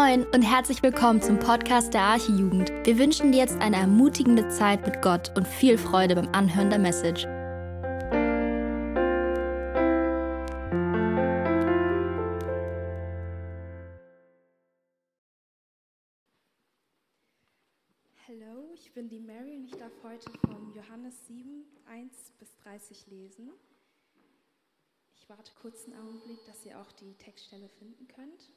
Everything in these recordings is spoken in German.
Moin und herzlich willkommen zum Podcast der Archijugend. Wir wünschen dir jetzt eine ermutigende Zeit mit Gott und viel Freude beim Anhören der Message. Hallo, ich bin die Mary und ich darf heute von Johannes 7, 1 bis 30 lesen. Ich warte kurz einen Augenblick, dass ihr auch die Textstelle finden könnt.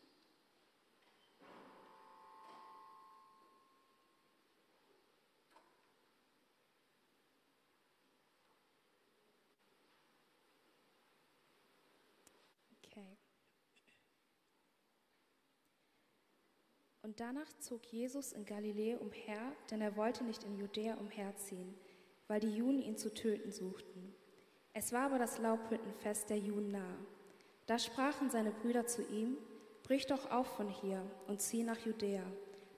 Okay. Und danach zog Jesus in Galiläa umher, denn er wollte nicht in Judäa umherziehen, weil die Juden ihn zu töten suchten. Es war aber das Laubhüttenfest der Juden nahe. Da sprachen seine Brüder zu ihm, Brich doch auf von hier und zieh nach Judäa,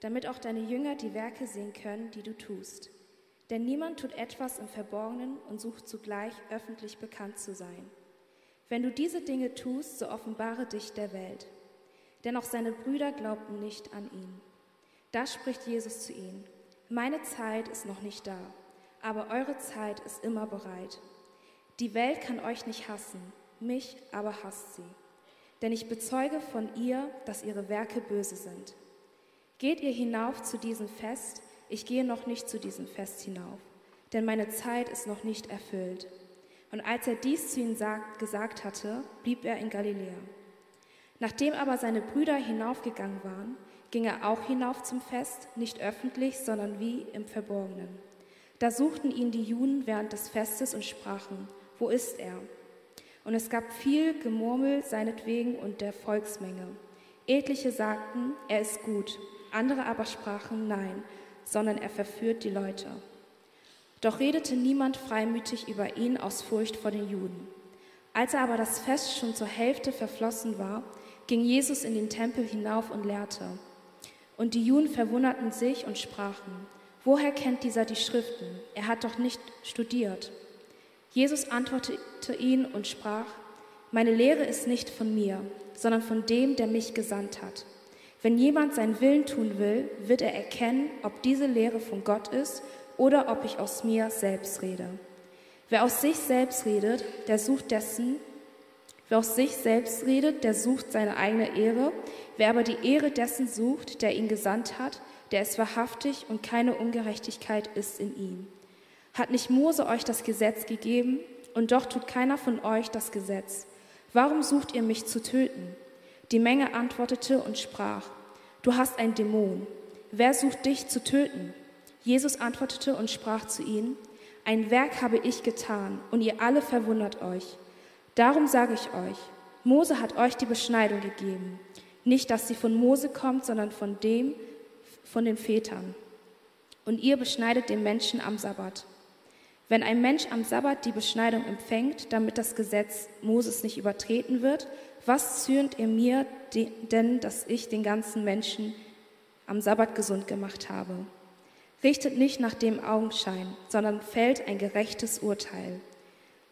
damit auch deine Jünger die Werke sehen können, die du tust. Denn niemand tut etwas im Verborgenen und sucht zugleich öffentlich bekannt zu sein. Wenn du diese Dinge tust, so offenbare dich der Welt. Denn auch seine Brüder glaubten nicht an ihn. Da spricht Jesus zu ihnen, meine Zeit ist noch nicht da, aber eure Zeit ist immer bereit. Die Welt kann euch nicht hassen, mich aber hasst sie. Denn ich bezeuge von ihr, dass ihre Werke böse sind. Geht ihr hinauf zu diesem Fest? Ich gehe noch nicht zu diesem Fest hinauf, denn meine Zeit ist noch nicht erfüllt. Und als er dies zu ihnen sagt, gesagt hatte, blieb er in Galiläa. Nachdem aber seine Brüder hinaufgegangen waren, ging er auch hinauf zum Fest, nicht öffentlich, sondern wie im Verborgenen. Da suchten ihn die Juden während des Festes und sprachen, wo ist er? Und es gab viel Gemurmel seinetwegen und der Volksmenge. Etliche sagten, er ist gut, andere aber sprachen, nein, sondern er verführt die Leute. Doch redete niemand freimütig über ihn aus Furcht vor den Juden. Als er aber das Fest schon zur Hälfte verflossen war, ging Jesus in den Tempel hinauf und lehrte. Und die Juden verwunderten sich und sprachen, woher kennt dieser die Schriften? Er hat doch nicht studiert. Jesus antwortete ihnen und sprach, meine Lehre ist nicht von mir, sondern von dem, der mich gesandt hat. Wenn jemand seinen Willen tun will, wird er erkennen, ob diese Lehre von Gott ist oder ob ich aus mir selbst rede. Wer aus sich selbst redet, der sucht dessen, wer aus sich selbst redet, der sucht seine eigene Ehre. Wer aber die Ehre dessen sucht, der ihn gesandt hat, der ist wahrhaftig und keine Ungerechtigkeit ist in ihm. Hat nicht Mose euch das Gesetz gegeben und doch tut keiner von euch das Gesetz? Warum sucht ihr mich zu töten? Die Menge antwortete und sprach, du hast ein Dämon. Wer sucht dich zu töten? Jesus antwortete und sprach zu ihnen, ein Werk habe ich getan und ihr alle verwundert euch. Darum sage ich euch, Mose hat euch die Beschneidung gegeben. Nicht, dass sie von Mose kommt, sondern von dem, von den Vätern. Und ihr beschneidet den Menschen am Sabbat. Wenn ein Mensch am Sabbat die Beschneidung empfängt, damit das Gesetz Moses nicht übertreten wird, was zürnt ihr mir denn, dass ich den ganzen Menschen am Sabbat gesund gemacht habe? richtet nicht nach dem Augenschein, sondern fällt ein gerechtes Urteil.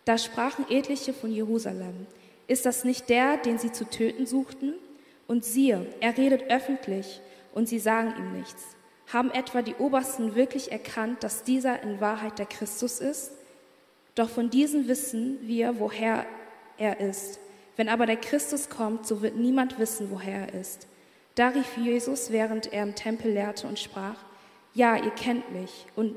Da sprachen etliche von Jerusalem, ist das nicht der, den sie zu töten suchten? Und siehe, er redet öffentlich, und sie sagen ihm nichts. Haben etwa die Obersten wirklich erkannt, dass dieser in Wahrheit der Christus ist? Doch von diesen wissen wir, woher er ist. Wenn aber der Christus kommt, so wird niemand wissen, woher er ist. Da rief Jesus, während er im Tempel lehrte und sprach, ja, ihr kennt mich und,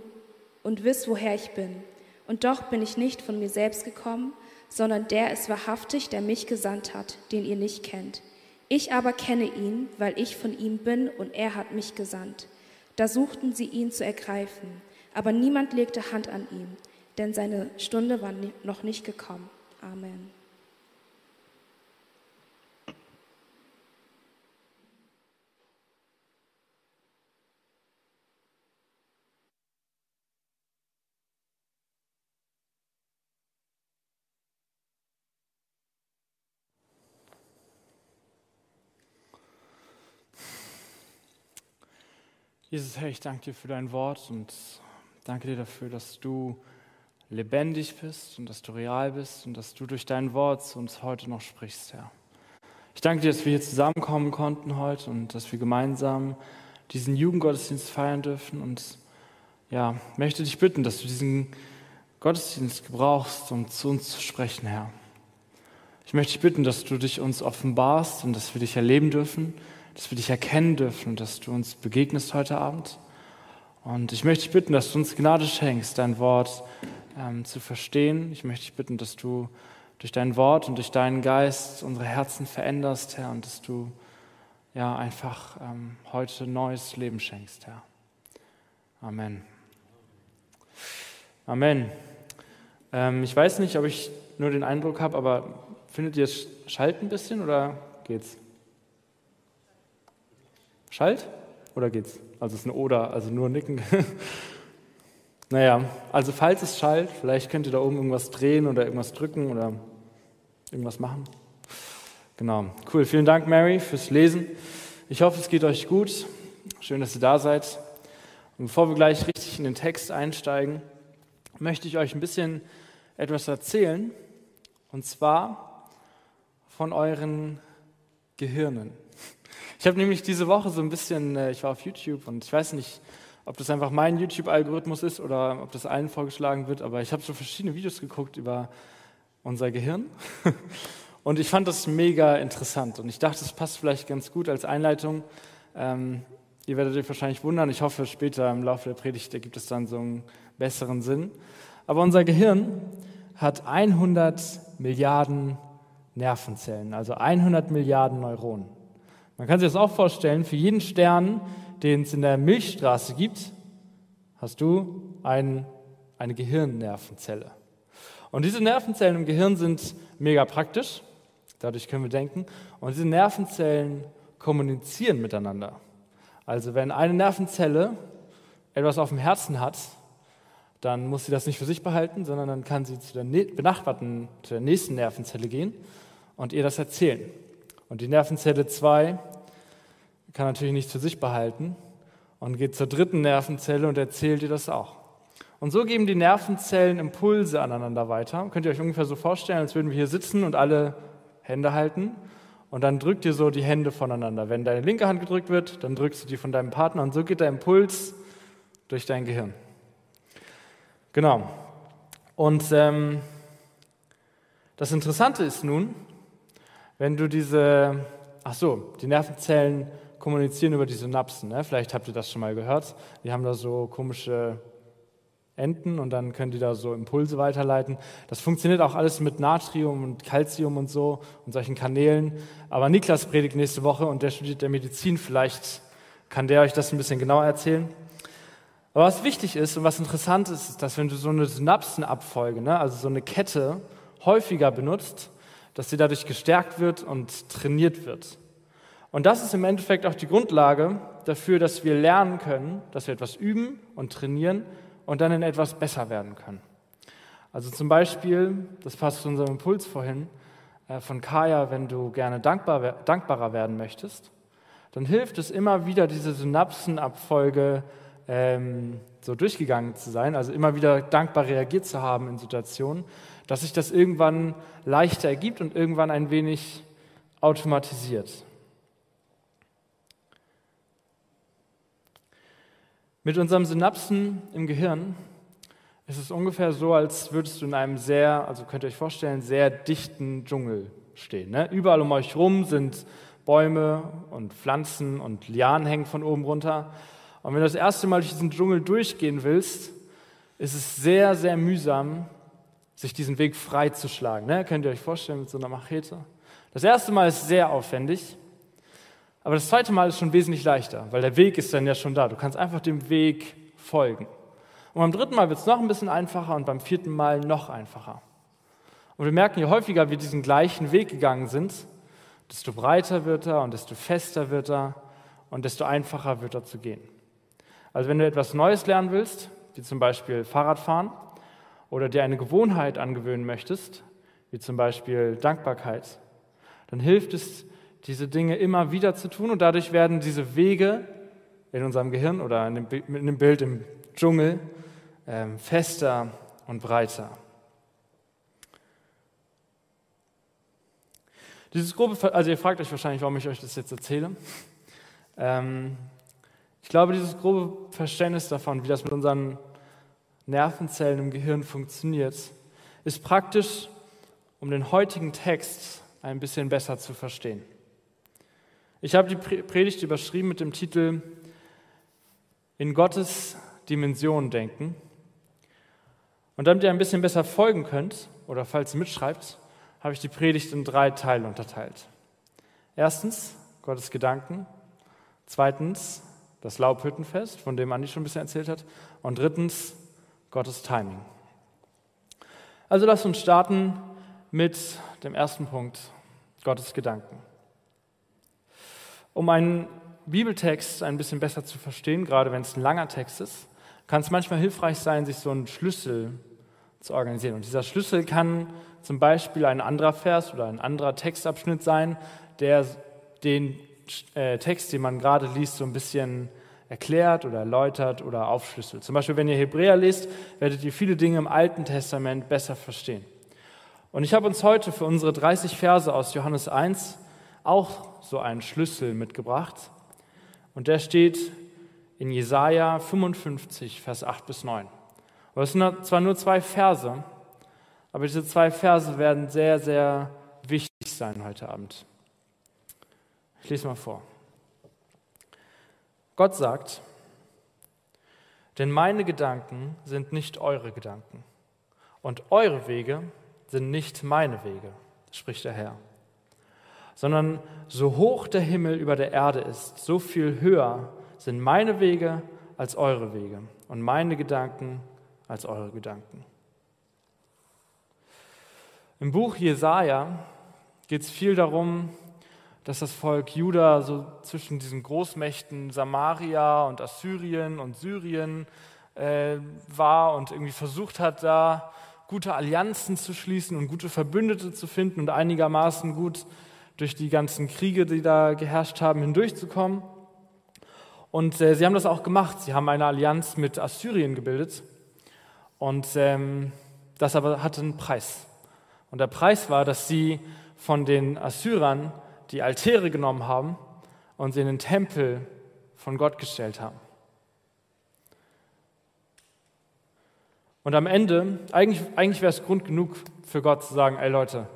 und wisst, woher ich bin. Und doch bin ich nicht von mir selbst gekommen, sondern der ist wahrhaftig, der mich gesandt hat, den ihr nicht kennt. Ich aber kenne ihn, weil ich von ihm bin und er hat mich gesandt. Da suchten sie ihn zu ergreifen, aber niemand legte Hand an ihm, denn seine Stunde war noch nicht gekommen. Amen. Jesus, Herr, ich danke dir für dein Wort und danke dir dafür, dass du lebendig bist und dass du real bist und dass du durch dein Wort zu uns heute noch sprichst, Herr. Ich danke dir, dass wir hier zusammenkommen konnten heute und dass wir gemeinsam diesen Jugendgottesdienst feiern dürfen. Und ja, möchte dich bitten, dass du diesen Gottesdienst gebrauchst, um zu uns zu sprechen, Herr. Ich möchte dich bitten, dass du dich uns offenbarst und dass wir dich erleben dürfen, dass wir dich erkennen dürfen und dass du uns begegnest heute Abend. Und ich möchte dich bitten, dass du uns Gnade schenkst, dein Wort ähm, zu verstehen. Ich möchte dich bitten, dass du durch dein Wort und durch deinen Geist unsere Herzen veränderst, Herr, und dass du ja einfach ähm, heute neues Leben schenkst, Herr. Amen. Amen. Ähm, ich weiß nicht, ob ich nur den Eindruck habe, aber findet ihr es schallt ein bisschen oder geht's? Schalt oder geht's? Also es ist ein Oder, also nur nicken. naja, also falls es schallt, vielleicht könnt ihr da oben irgendwas drehen oder irgendwas drücken oder irgendwas machen. Genau, cool. Vielen Dank, Mary, fürs Lesen. Ich hoffe, es geht euch gut. Schön, dass ihr da seid. Und bevor wir gleich richtig in den Text einsteigen, möchte ich euch ein bisschen etwas erzählen. Und zwar von euren Gehirnen. Ich habe nämlich diese Woche so ein bisschen, äh, ich war auf YouTube und ich weiß nicht, ob das einfach mein YouTube-Algorithmus ist oder ob das allen vorgeschlagen wird, aber ich habe so verschiedene Videos geguckt über unser Gehirn und ich fand das mega interessant und ich dachte, es passt vielleicht ganz gut als Einleitung. Ähm, ihr werdet euch wahrscheinlich wundern, ich hoffe, später im Laufe der Predigt ergibt es dann so einen besseren Sinn. Aber unser Gehirn hat 100 Milliarden Nervenzellen, also 100 Milliarden Neuronen. Man kann sich das auch vorstellen, für jeden Stern, den es in der Milchstraße gibt, hast du ein, eine Gehirnnervenzelle. Und diese Nervenzellen im Gehirn sind mega praktisch, dadurch können wir denken. Und diese Nervenzellen kommunizieren miteinander. Also wenn eine Nervenzelle etwas auf dem Herzen hat, dann muss sie das nicht für sich behalten, sondern dann kann sie zu der benachbarten, zu der nächsten Nervenzelle gehen und ihr das erzählen. Und die Nervenzelle 2 kann natürlich nichts für sich behalten und geht zur dritten Nervenzelle und erzählt ihr das auch. Und so geben die Nervenzellen Impulse aneinander weiter. Könnt ihr euch ungefähr so vorstellen, als würden wir hier sitzen und alle Hände halten und dann drückt ihr so die Hände voneinander. Wenn deine linke Hand gedrückt wird, dann drückst du die von deinem Partner und so geht der Impuls durch dein Gehirn. Genau. Und ähm, das Interessante ist nun, wenn du diese, ach so, die Nervenzellen kommunizieren über die Synapsen. Ne? Vielleicht habt ihr das schon mal gehört. Die haben da so komische Enden und dann können die da so Impulse weiterleiten. Das funktioniert auch alles mit Natrium und Calcium und so und solchen Kanälen. Aber Niklas predigt nächste Woche und der studiert der Medizin. Vielleicht kann der euch das ein bisschen genauer erzählen. Aber was wichtig ist und was interessant ist, ist, dass wenn du so eine Synapsenabfolge, ne, also so eine Kette, häufiger benutzt, dass sie dadurch gestärkt wird und trainiert wird. Und das ist im Endeffekt auch die Grundlage dafür, dass wir lernen können, dass wir etwas üben und trainieren und dann in etwas besser werden können. Also zum Beispiel, das passt zu unserem Impuls vorhin, äh, von Kaya, wenn du gerne dankbar, dankbarer werden möchtest, dann hilft es immer wieder, diese Synapsenabfolge ähm, so durchgegangen zu sein, also immer wieder dankbar reagiert zu haben in Situationen, dass sich das irgendwann leichter ergibt und irgendwann ein wenig automatisiert. Mit unserem Synapsen im Gehirn ist es ungefähr so, als würdest du in einem sehr, also könnt ihr euch vorstellen, sehr dichten Dschungel stehen. Ne? Überall um euch herum sind Bäume und Pflanzen und Lianen hängen von oben runter. Und wenn du das erste Mal durch diesen Dschungel durchgehen willst, ist es sehr, sehr mühsam, sich diesen Weg freizuschlagen. Ne? Könnt ihr euch vorstellen mit so einer Machete? Das erste Mal ist sehr aufwendig, aber das zweite Mal ist schon wesentlich leichter, weil der Weg ist dann ja schon da. Du kannst einfach dem Weg folgen. Und beim dritten Mal wird es noch ein bisschen einfacher und beim vierten Mal noch einfacher. Und wir merken, je häufiger wir diesen gleichen Weg gegangen sind, desto breiter wird er und desto fester wird er und desto einfacher wird er zu gehen. Also wenn du etwas Neues lernen willst, wie zum Beispiel Fahrradfahren, oder dir eine Gewohnheit angewöhnen möchtest, wie zum Beispiel Dankbarkeit, dann hilft es, diese Dinge immer wieder zu tun und dadurch werden diese Wege in unserem Gehirn oder in dem Bild im Dschungel ähm, fester und breiter. Dieses grobe, also ihr fragt euch wahrscheinlich, warum ich euch das jetzt erzähle. Ähm, ich glaube, dieses grobe Verständnis davon, wie das mit unseren Nervenzellen im Gehirn funktioniert, ist praktisch, um den heutigen Text ein bisschen besser zu verstehen. Ich habe die Predigt überschrieben mit dem Titel In Gottes Dimension denken. Und damit ihr ein bisschen besser folgen könnt, oder falls ihr mitschreibt, habe ich die Predigt in drei Teile unterteilt. Erstens Gottes Gedanken, zweitens das Laubhüttenfest, von dem Andi schon ein bisschen erzählt hat, und drittens Gottes Timing. Also lasst uns starten mit dem ersten Punkt, Gottes Gedanken. Um einen Bibeltext ein bisschen besser zu verstehen, gerade wenn es ein langer Text ist, kann es manchmal hilfreich sein, sich so einen Schlüssel zu organisieren. Und dieser Schlüssel kann zum Beispiel ein anderer Vers oder ein anderer Textabschnitt sein, der den äh, Text, den man gerade liest, so ein bisschen erklärt oder erläutert oder aufschlüsselt. Zum Beispiel, wenn ihr Hebräer lest, werdet ihr viele Dinge im Alten Testament besser verstehen. Und ich habe uns heute für unsere 30 Verse aus Johannes 1 auch so einen Schlüssel mitgebracht. Und der steht in Jesaja 55, Vers 8 bis 9. Und es sind zwar nur zwei Verse, aber diese zwei Verse werden sehr, sehr wichtig sein heute Abend. Ich lese mal vor. Gott sagt, denn meine Gedanken sind nicht eure Gedanken und eure Wege sind nicht meine Wege, spricht der Herr, sondern so hoch der Himmel über der Erde ist, so viel höher sind meine Wege als eure Wege und meine Gedanken als eure Gedanken. Im Buch Jesaja geht es viel darum, dass das Volk Juda so zwischen diesen Großmächten Samaria und Assyrien und Syrien äh, war und irgendwie versucht hat, da gute Allianzen zu schließen und gute Verbündete zu finden und einigermaßen gut durch die ganzen Kriege, die da geherrscht haben, hindurchzukommen. Und äh, sie haben das auch gemacht. Sie haben eine Allianz mit Assyrien gebildet. Und ähm, das aber hatte einen Preis. Und der Preis war, dass sie von den Assyrern die Altäre genommen haben und sie in den Tempel von Gott gestellt haben. Und am Ende, eigentlich, eigentlich wäre es Grund genug für Gott zu sagen, ey Leute,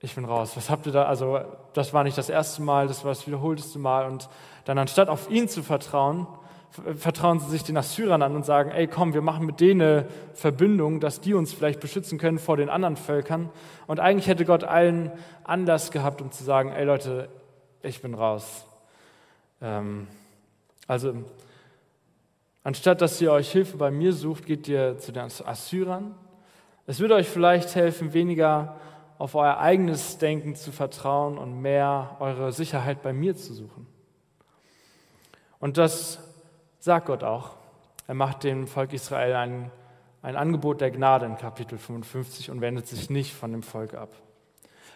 ich bin raus. Was habt ihr da? Also, das war nicht das erste Mal, das war das wiederholteste Mal. Und dann anstatt auf ihn zu vertrauen, vertrauen sie sich den Assyrern an und sagen, ey komm, wir machen mit denen eine Verbindung, dass die uns vielleicht beschützen können vor den anderen Völkern. Und eigentlich hätte Gott allen Anlass gehabt, um zu sagen, ey Leute, ich bin raus. Ähm, also, anstatt dass ihr euch Hilfe bei mir sucht, geht ihr zu den Assyrern. Es würde euch vielleicht helfen, weniger auf euer eigenes Denken zu vertrauen und mehr eure Sicherheit bei mir zu suchen. Und das sagt Gott auch. Er macht dem Volk Israel ein, ein Angebot der Gnade in Kapitel 55 und wendet sich nicht von dem Volk ab.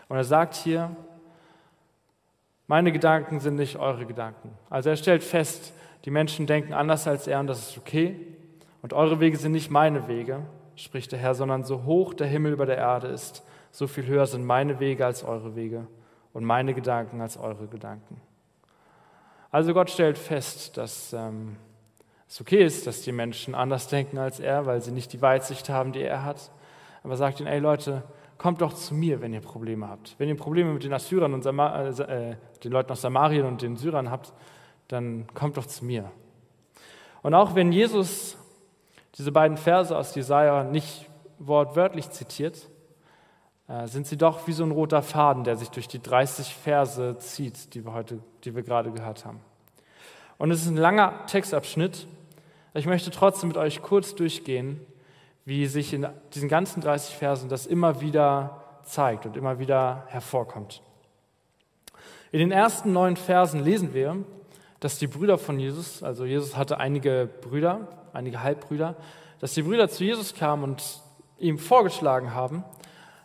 Und er sagt hier, meine Gedanken sind nicht eure Gedanken. Also er stellt fest, die Menschen denken anders als er und das ist okay. Und eure Wege sind nicht meine Wege, spricht der Herr, sondern so hoch der Himmel über der Erde ist, so viel höher sind meine Wege als eure Wege und meine Gedanken als eure Gedanken. Also Gott stellt fest, dass ähm, es okay ist, dass die Menschen anders denken als er, weil sie nicht die Weitsicht haben, die er hat. Aber sagt ihnen, ey Leute, kommt doch zu mir, wenn ihr Probleme habt. Wenn ihr Probleme mit den Assyrern und Samar äh, äh, den Leuten aus Samarien und den Syrern habt, dann kommt doch zu mir. Und auch wenn Jesus diese beiden Verse aus Jesaja nicht wortwörtlich zitiert, äh, sind sie doch wie so ein roter Faden, der sich durch die 30 Verse zieht, die wir heute, die wir gerade gehört haben. Und es ist ein langer Textabschnitt, ich möchte trotzdem mit euch kurz durchgehen, wie sich in diesen ganzen 30 Versen das immer wieder zeigt und immer wieder hervorkommt. In den ersten neun Versen lesen wir, dass die Brüder von Jesus, also Jesus hatte einige Brüder, einige Halbbrüder, dass die Brüder zu Jesus kamen und ihm vorgeschlagen haben,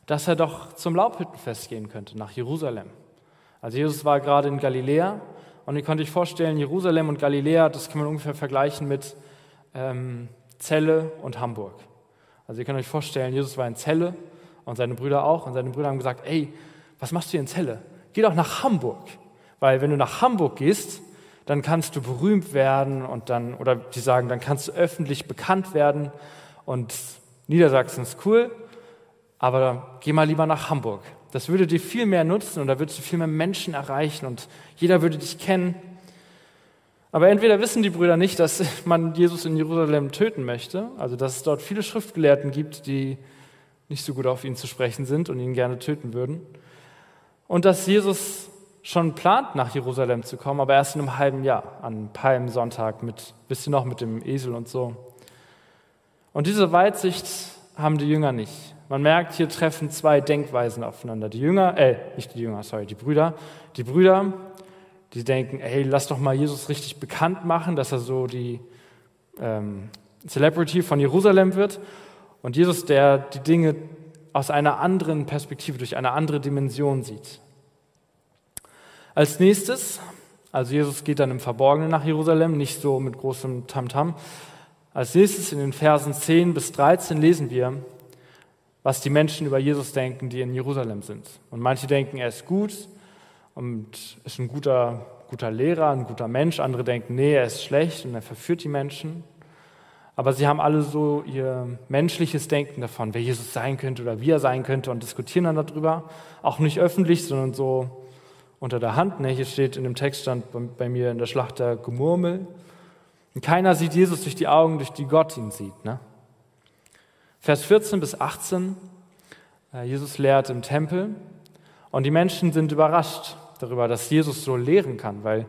dass er doch zum Laubhüttenfest gehen könnte, nach Jerusalem. Also Jesus war gerade in Galiläa und ihr könnt euch vorstellen, Jerusalem und Galiläa, das kann man ungefähr vergleichen mit ähm, Celle und Hamburg. Also ihr könnt euch vorstellen, Jesus war in Celle und seine Brüder auch. Und seine Brüder haben gesagt, ey, was machst du hier in Celle? Geh doch nach Hamburg. Weil wenn du nach Hamburg gehst, dann kannst du berühmt werden und dann, oder die sagen, dann kannst du öffentlich bekannt werden und Niedersachsen ist cool, aber geh mal lieber nach Hamburg. Das würde dir viel mehr nutzen und da würdest du viel mehr Menschen erreichen und jeder würde dich kennen. Aber entweder wissen die Brüder nicht, dass man Jesus in Jerusalem töten möchte, also dass es dort viele Schriftgelehrten gibt, die nicht so gut auf ihn zu sprechen sind und ihn gerne töten würden. Und dass Jesus schon plant, nach Jerusalem zu kommen, aber erst in einem halben Jahr, an Palmsonntag, mit bisschen noch mit dem Esel und so. Und diese Weitsicht haben die Jünger nicht. Man merkt, hier treffen zwei Denkweisen aufeinander. Die Jünger, äh, nicht die Jünger, sorry, die Brüder. Die Brüder, die denken, hey, lass doch mal Jesus richtig bekannt machen, dass er so die ähm, Celebrity von Jerusalem wird. Und Jesus, der die Dinge aus einer anderen Perspektive, durch eine andere Dimension sieht. Als nächstes, also Jesus geht dann im Verborgenen nach Jerusalem, nicht so mit großem Tamtam. -Tam. Als nächstes in den Versen 10 bis 13 lesen wir, was die Menschen über Jesus denken, die in Jerusalem sind. Und manche denken, er ist gut und ist ein guter, guter Lehrer, ein guter Mensch. Andere denken, nee, er ist schlecht und er verführt die Menschen. Aber sie haben alle so ihr menschliches Denken davon, wer Jesus sein könnte oder wie er sein könnte und diskutieren dann darüber. Auch nicht öffentlich, sondern so unter der Hand. Ne? Hier steht in dem Text stand bei mir in der Schlacht der Gemurmel. Und keiner sieht Jesus durch die Augen, durch die Gott ihn sieht. Ne? Vers 14 bis 18. Äh, Jesus lehrt im Tempel und die Menschen sind überrascht darüber, dass Jesus so lehren kann, weil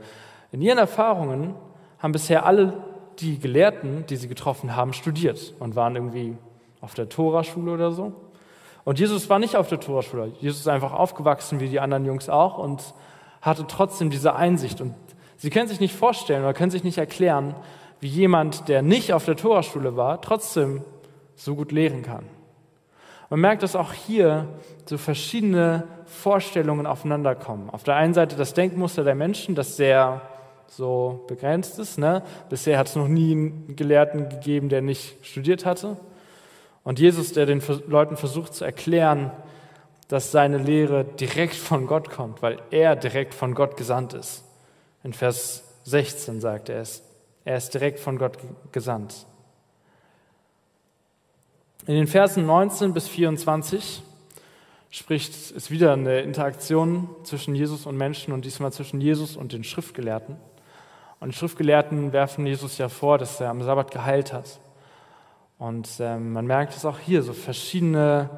in ihren Erfahrungen haben bisher alle die Gelehrten, die sie getroffen haben, studiert und waren irgendwie auf der Toraschule oder so. Und Jesus war nicht auf der Toraschule. Jesus ist einfach aufgewachsen wie die anderen Jungs auch und hatte trotzdem diese Einsicht. Und sie können sich nicht vorstellen oder können sich nicht erklären, wie jemand, der nicht auf der Toraschule war, trotzdem so gut lehren kann. Man merkt, dass auch hier so verschiedene Vorstellungen aufeinander kommen. Auf der einen Seite das Denkmuster der Menschen, das sehr so begrenzt ist. Ne? Bisher hat es noch nie einen Gelehrten gegeben, der nicht studiert hatte. Und Jesus, der den Leuten versucht zu erklären, dass seine Lehre direkt von Gott kommt, weil er direkt von Gott gesandt ist. In Vers 16 sagt er es. Er ist direkt von Gott gesandt. In den Versen 19 bis 24 spricht es wieder eine Interaktion zwischen Jesus und Menschen und diesmal zwischen Jesus und den Schriftgelehrten. Und die Schriftgelehrten werfen Jesus ja vor, dass er am Sabbat geheilt hat. Und ähm, man merkt es auch hier, so verschiedene,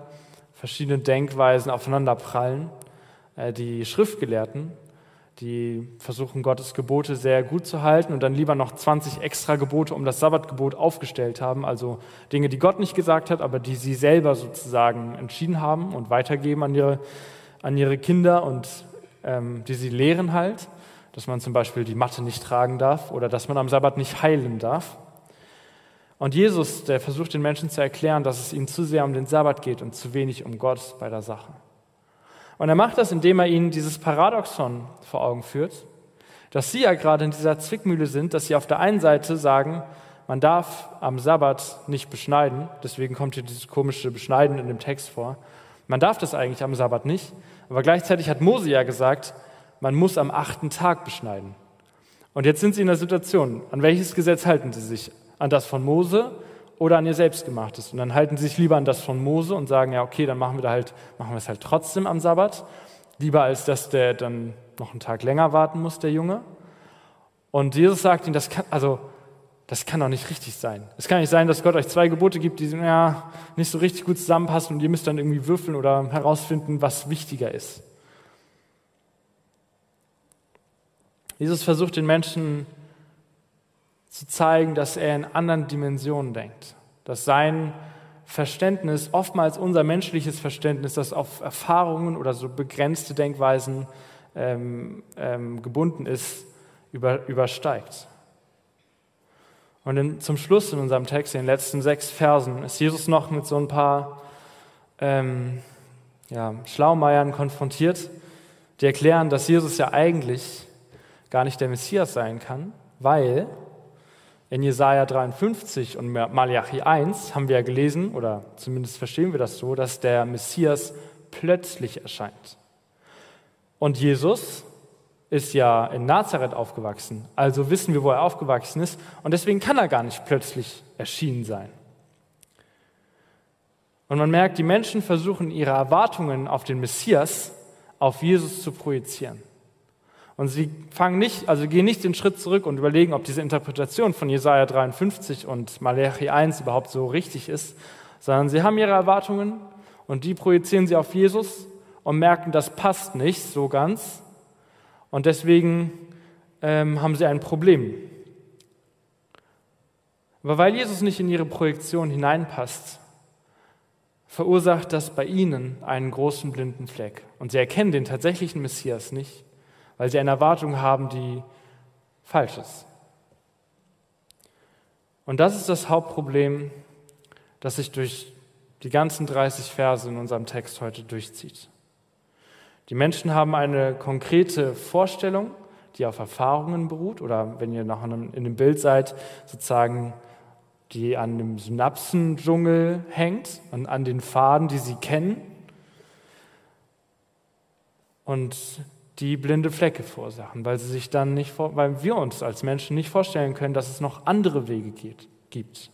verschiedene Denkweisen aufeinanderprallen. Äh, die Schriftgelehrten, die versuchen, Gottes Gebote sehr gut zu halten und dann lieber noch 20 extra Gebote um das Sabbatgebot aufgestellt haben, also Dinge, die Gott nicht gesagt hat, aber die sie selber sozusagen entschieden haben und weitergeben an ihre, an ihre Kinder und ähm, die sie lehren halt dass man zum Beispiel die Matte nicht tragen darf oder dass man am Sabbat nicht heilen darf. Und Jesus, der versucht den Menschen zu erklären, dass es ihnen zu sehr um den Sabbat geht und zu wenig um Gott bei der Sache. Und er macht das, indem er ihnen dieses Paradoxon vor Augen führt, dass sie ja gerade in dieser Zwickmühle sind, dass sie auf der einen Seite sagen, man darf am Sabbat nicht beschneiden, deswegen kommt hier dieses komische Beschneiden in dem Text vor. Man darf das eigentlich am Sabbat nicht, aber gleichzeitig hat Mose ja gesagt, man muss am achten Tag beschneiden. Und jetzt sind sie in der Situation, an welches Gesetz halten sie sich? An das von Mose oder an ihr selbstgemachtes? Und dann halten sie sich lieber an das von Mose und sagen, ja, okay, dann machen wir, da halt, machen wir es halt trotzdem am Sabbat, lieber als dass der dann noch einen Tag länger warten muss, der Junge. Und Jesus sagt ihnen, das kann, also, das kann doch nicht richtig sein. Es kann nicht sein, dass Gott euch zwei Gebote gibt, die ja, nicht so richtig gut zusammenpassen und ihr müsst dann irgendwie würfeln oder herausfinden, was wichtiger ist. Jesus versucht den Menschen zu zeigen, dass er in anderen Dimensionen denkt, dass sein Verständnis, oftmals unser menschliches Verständnis, das auf Erfahrungen oder so begrenzte Denkweisen ähm, ähm, gebunden ist, über, übersteigt. Und in, zum Schluss in unserem Text, in den letzten sechs Versen, ist Jesus noch mit so ein paar ähm, ja, Schlaumeiern konfrontiert, die erklären, dass Jesus ja eigentlich gar nicht der Messias sein kann, weil in Jesaja 53 und Malachi 1 haben wir ja gelesen, oder zumindest verstehen wir das so, dass der Messias plötzlich erscheint. Und Jesus ist ja in Nazareth aufgewachsen, also wissen wir, wo er aufgewachsen ist, und deswegen kann er gar nicht plötzlich erschienen sein. Und man merkt, die Menschen versuchen ihre Erwartungen auf den Messias auf Jesus zu projizieren. Und sie fangen nicht, also gehen nicht den Schritt zurück und überlegen, ob diese Interpretation von Jesaja 53 und Malachi 1 überhaupt so richtig ist, sondern sie haben ihre Erwartungen und die projizieren sie auf Jesus und merken, das passt nicht so ganz. Und deswegen ähm, haben sie ein Problem. Aber weil Jesus nicht in ihre Projektion hineinpasst, verursacht das bei ihnen einen großen blinden Fleck. Und sie erkennen den tatsächlichen Messias nicht, weil sie eine Erwartung haben, die falsch ist. Und das ist das Hauptproblem, das sich durch die ganzen 30 Verse in unserem Text heute durchzieht. Die Menschen haben eine konkrete Vorstellung, die auf Erfahrungen beruht, oder wenn ihr noch in dem Bild seid, sozusagen die an dem Synapsendschungel hängt und an den Faden, die sie kennen und die blinde Flecke verursachen, weil sie sich dann nicht, weil wir uns als Menschen nicht vorstellen können, dass es noch andere Wege geht, gibt.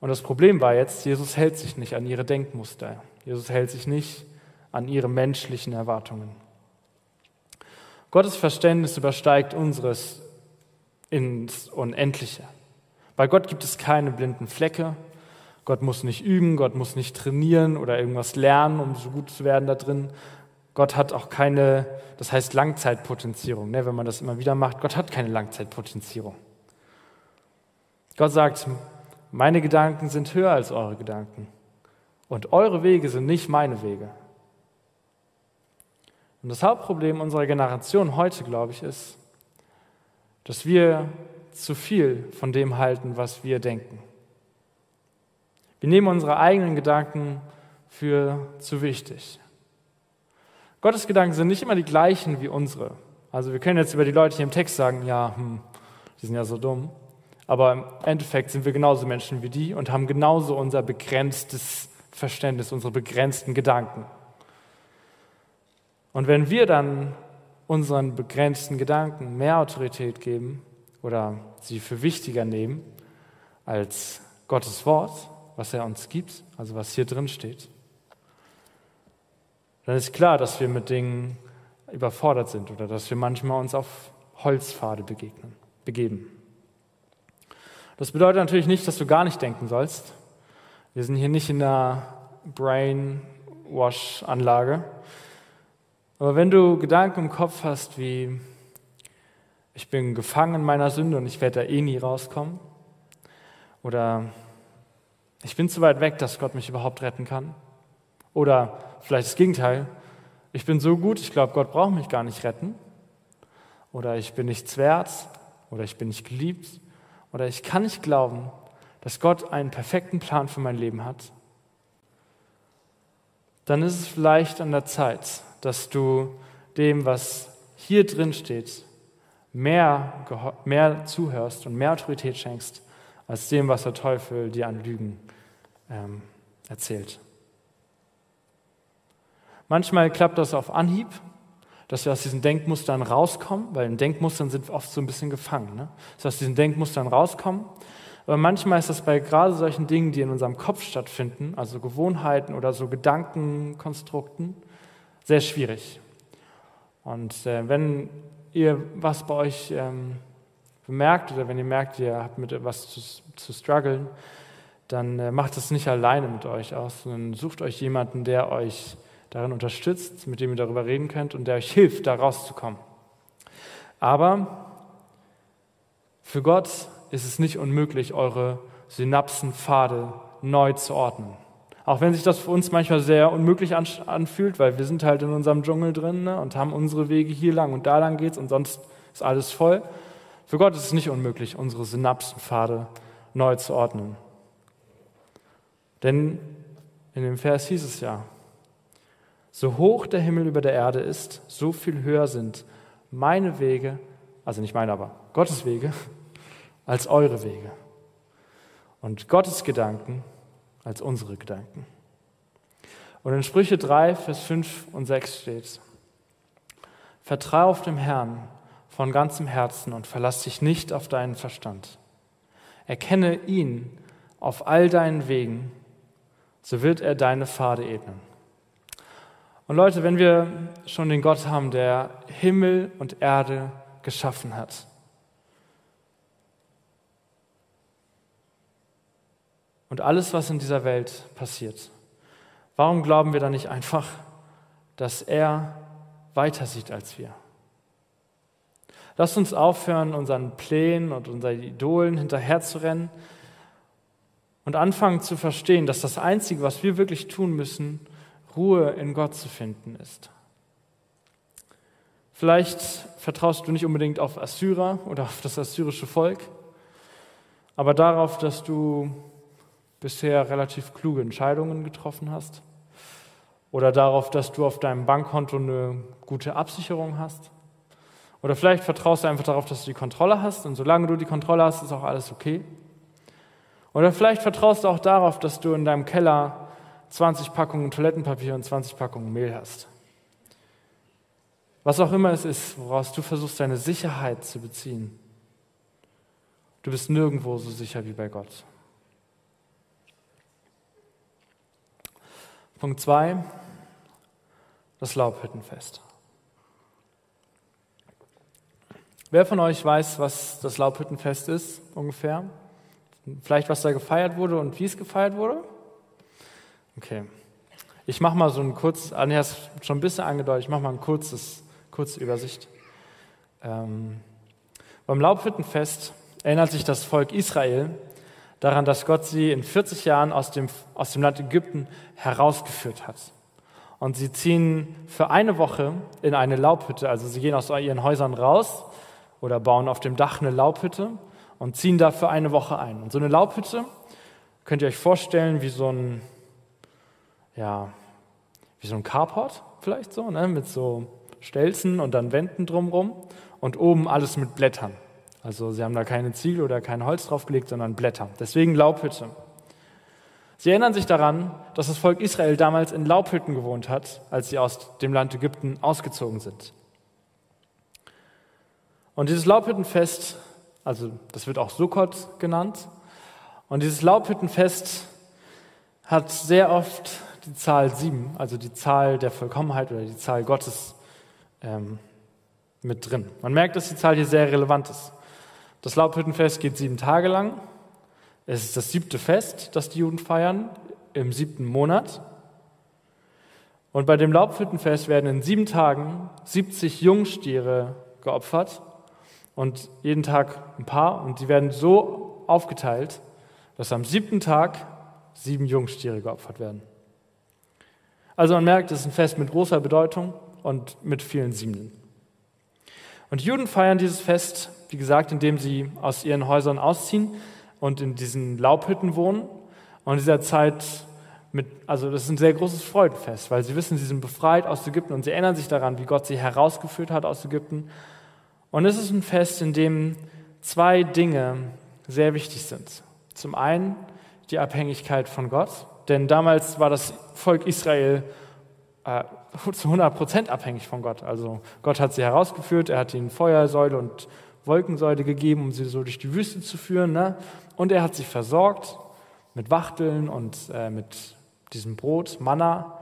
Und das Problem war jetzt, Jesus hält sich nicht an ihre Denkmuster. Jesus hält sich nicht an ihre menschlichen Erwartungen. Gottes Verständnis übersteigt unseres ins Unendliche. Bei Gott gibt es keine blinden Flecke. Gott muss nicht üben, Gott muss nicht trainieren oder irgendwas lernen, um so gut zu werden da drin. Gott hat auch keine, das heißt Langzeitpotenzierung, ne, wenn man das immer wieder macht. Gott hat keine Langzeitpotenzierung. Gott sagt, meine Gedanken sind höher als eure Gedanken und eure Wege sind nicht meine Wege. Und das Hauptproblem unserer Generation heute, glaube ich, ist, dass wir zu viel von dem halten, was wir denken. Wir nehmen unsere eigenen Gedanken für zu wichtig. Gottes Gedanken sind nicht immer die gleichen wie unsere. Also wir können jetzt über die Leute hier im Text sagen, ja, hm, die sind ja so dumm. Aber im Endeffekt sind wir genauso Menschen wie die und haben genauso unser begrenztes Verständnis, unsere begrenzten Gedanken. Und wenn wir dann unseren begrenzten Gedanken mehr Autorität geben, oder sie für wichtiger nehmen als Gottes Wort, was er uns gibt, also was hier drin steht, dann ist klar, dass wir mit Dingen überfordert sind oder dass wir manchmal uns auf Holzpfade begegnen, begeben. Das bedeutet natürlich nicht, dass du gar nicht denken sollst. Wir sind hier nicht in der Brainwash-Anlage. Aber wenn du Gedanken im Kopf hast wie, ich bin gefangen in meiner Sünde und ich werde da eh nie rauskommen. Oder ich bin zu weit weg, dass Gott mich überhaupt retten kann. Oder vielleicht das Gegenteil, ich bin so gut, ich glaube, Gott braucht mich gar nicht retten. Oder ich bin nichts wert. Oder ich bin nicht geliebt. Oder ich kann nicht glauben, dass Gott einen perfekten Plan für mein Leben hat. Dann ist es vielleicht an der Zeit, dass du dem, was hier drin steht, mehr, mehr zuhörst und mehr Autorität schenkst, als dem, was der Teufel dir an Lügen ähm, erzählt. Manchmal klappt das auf Anhieb, dass wir aus diesen Denkmustern rauskommen, weil in Denkmustern sind wir oft so ein bisschen gefangen, ne? dass wir aus diesen Denkmustern rauskommen. Aber manchmal ist das bei gerade solchen Dingen, die in unserem Kopf stattfinden, also Gewohnheiten oder so Gedankenkonstrukten, sehr schwierig. Und äh, wenn ihr was bei euch ähm, bemerkt oder wenn ihr merkt, ihr habt mit etwas zu, zu strugglen, dann äh, macht es nicht alleine mit euch aus, sondern sucht euch jemanden, der euch darin unterstützt, mit dem ihr darüber reden könnt und der euch hilft, da rauszukommen. Aber für Gott ist es nicht unmöglich, eure Synapsenpfade neu zu ordnen. Auch wenn sich das für uns manchmal sehr unmöglich anfühlt, weil wir sind halt in unserem Dschungel drin ne, und haben unsere Wege hier lang und da lang geht's und sonst ist alles voll. Für Gott ist es nicht unmöglich, unsere Synapsenpfade neu zu ordnen. Denn in dem Vers hieß es ja, so hoch der Himmel über der Erde ist, so viel höher sind meine Wege, also nicht meine, aber Gottes Wege, als eure Wege. Und Gottes Gedanken als unsere Gedanken. Und in Sprüche 3, Vers 5 und 6 steht, Vertraue auf dem Herrn von ganzem Herzen und verlass dich nicht auf deinen Verstand. Erkenne ihn auf all deinen Wegen, so wird er deine Pfade ebnen. Und Leute, wenn wir schon den Gott haben, der Himmel und Erde geschaffen hat, und alles, was in dieser Welt passiert, warum glauben wir dann nicht einfach, dass er weiter sieht als wir? Lasst uns aufhören, unseren Plänen und unseren Idolen hinterherzurennen und anfangen zu verstehen, dass das Einzige, was wir wirklich tun müssen, Ruhe in Gott zu finden ist. Vielleicht vertraust du nicht unbedingt auf Assyrer oder auf das assyrische Volk, aber darauf, dass du bisher relativ kluge Entscheidungen getroffen hast oder darauf, dass du auf deinem Bankkonto eine gute Absicherung hast. Oder vielleicht vertraust du einfach darauf, dass du die Kontrolle hast und solange du die Kontrolle hast, ist auch alles okay. Oder vielleicht vertraust du auch darauf, dass du in deinem Keller 20 Packungen Toilettenpapier und 20 Packungen Mehl hast. Was auch immer es ist, woraus du versuchst, deine Sicherheit zu beziehen. Du bist nirgendwo so sicher wie bei Gott. Punkt 2, das Laubhüttenfest. Wer von euch weiß, was das Laubhüttenfest ist ungefähr? Vielleicht, was da gefeiert wurde und wie es gefeiert wurde? Okay. Ich mache mal so ein kurz, Anja ist schon ein bisschen angedeutet, ich mache mal ein kurzes, kurze Übersicht. Ähm, beim Laubhüttenfest erinnert sich das Volk Israel daran, dass Gott sie in 40 Jahren aus dem, aus dem Land Ägypten herausgeführt hat. Und sie ziehen für eine Woche in eine Laubhütte, also sie gehen aus ihren Häusern raus oder bauen auf dem Dach eine Laubhütte und ziehen da für eine Woche ein. Und so eine Laubhütte könnt ihr euch vorstellen wie so ein ja, wie so ein Carport vielleicht so, ne, mit so Stelzen und dann Wänden drumrum und oben alles mit Blättern. Also sie haben da keine Ziegel oder kein Holz draufgelegt, sondern Blätter. Deswegen Laubhütte. Sie erinnern sich daran, dass das Volk Israel damals in Laubhütten gewohnt hat, als sie aus dem Land Ägypten ausgezogen sind. Und dieses Laubhüttenfest, also das wird auch Sukkot genannt, und dieses Laubhüttenfest hat sehr oft die Zahl sieben, also die Zahl der Vollkommenheit oder die Zahl Gottes ähm, mit drin. Man merkt, dass die Zahl hier sehr relevant ist. Das Laubhüttenfest geht sieben Tage lang. Es ist das siebte Fest, das die Juden feiern, im siebten Monat. Und bei dem Laubhüttenfest werden in sieben Tagen 70 Jungstiere geopfert und jeden Tag ein paar. Und die werden so aufgeteilt, dass am siebten Tag sieben Jungstiere geopfert werden. Also man merkt, es ist ein Fest mit großer Bedeutung und mit vielen Siebenen. Und Juden feiern dieses Fest, wie gesagt, indem sie aus ihren Häusern ausziehen und in diesen Laubhütten wohnen. Und in dieser Zeit mit, also das ist ein sehr großes Freudenfest, weil sie wissen, sie sind befreit aus Ägypten und sie erinnern sich daran, wie Gott sie herausgeführt hat aus Ägypten. Und es ist ein Fest, in dem zwei Dinge sehr wichtig sind. Zum einen die Abhängigkeit von Gott denn damals war das Volk Israel äh, zu 100 Prozent abhängig von Gott. Also Gott hat sie herausgeführt, er hat ihnen Feuersäule und Wolkensäule gegeben, um sie so durch die Wüste zu führen. Ne? Und er hat sie versorgt mit Wachteln und äh, mit diesem Brot, Manna.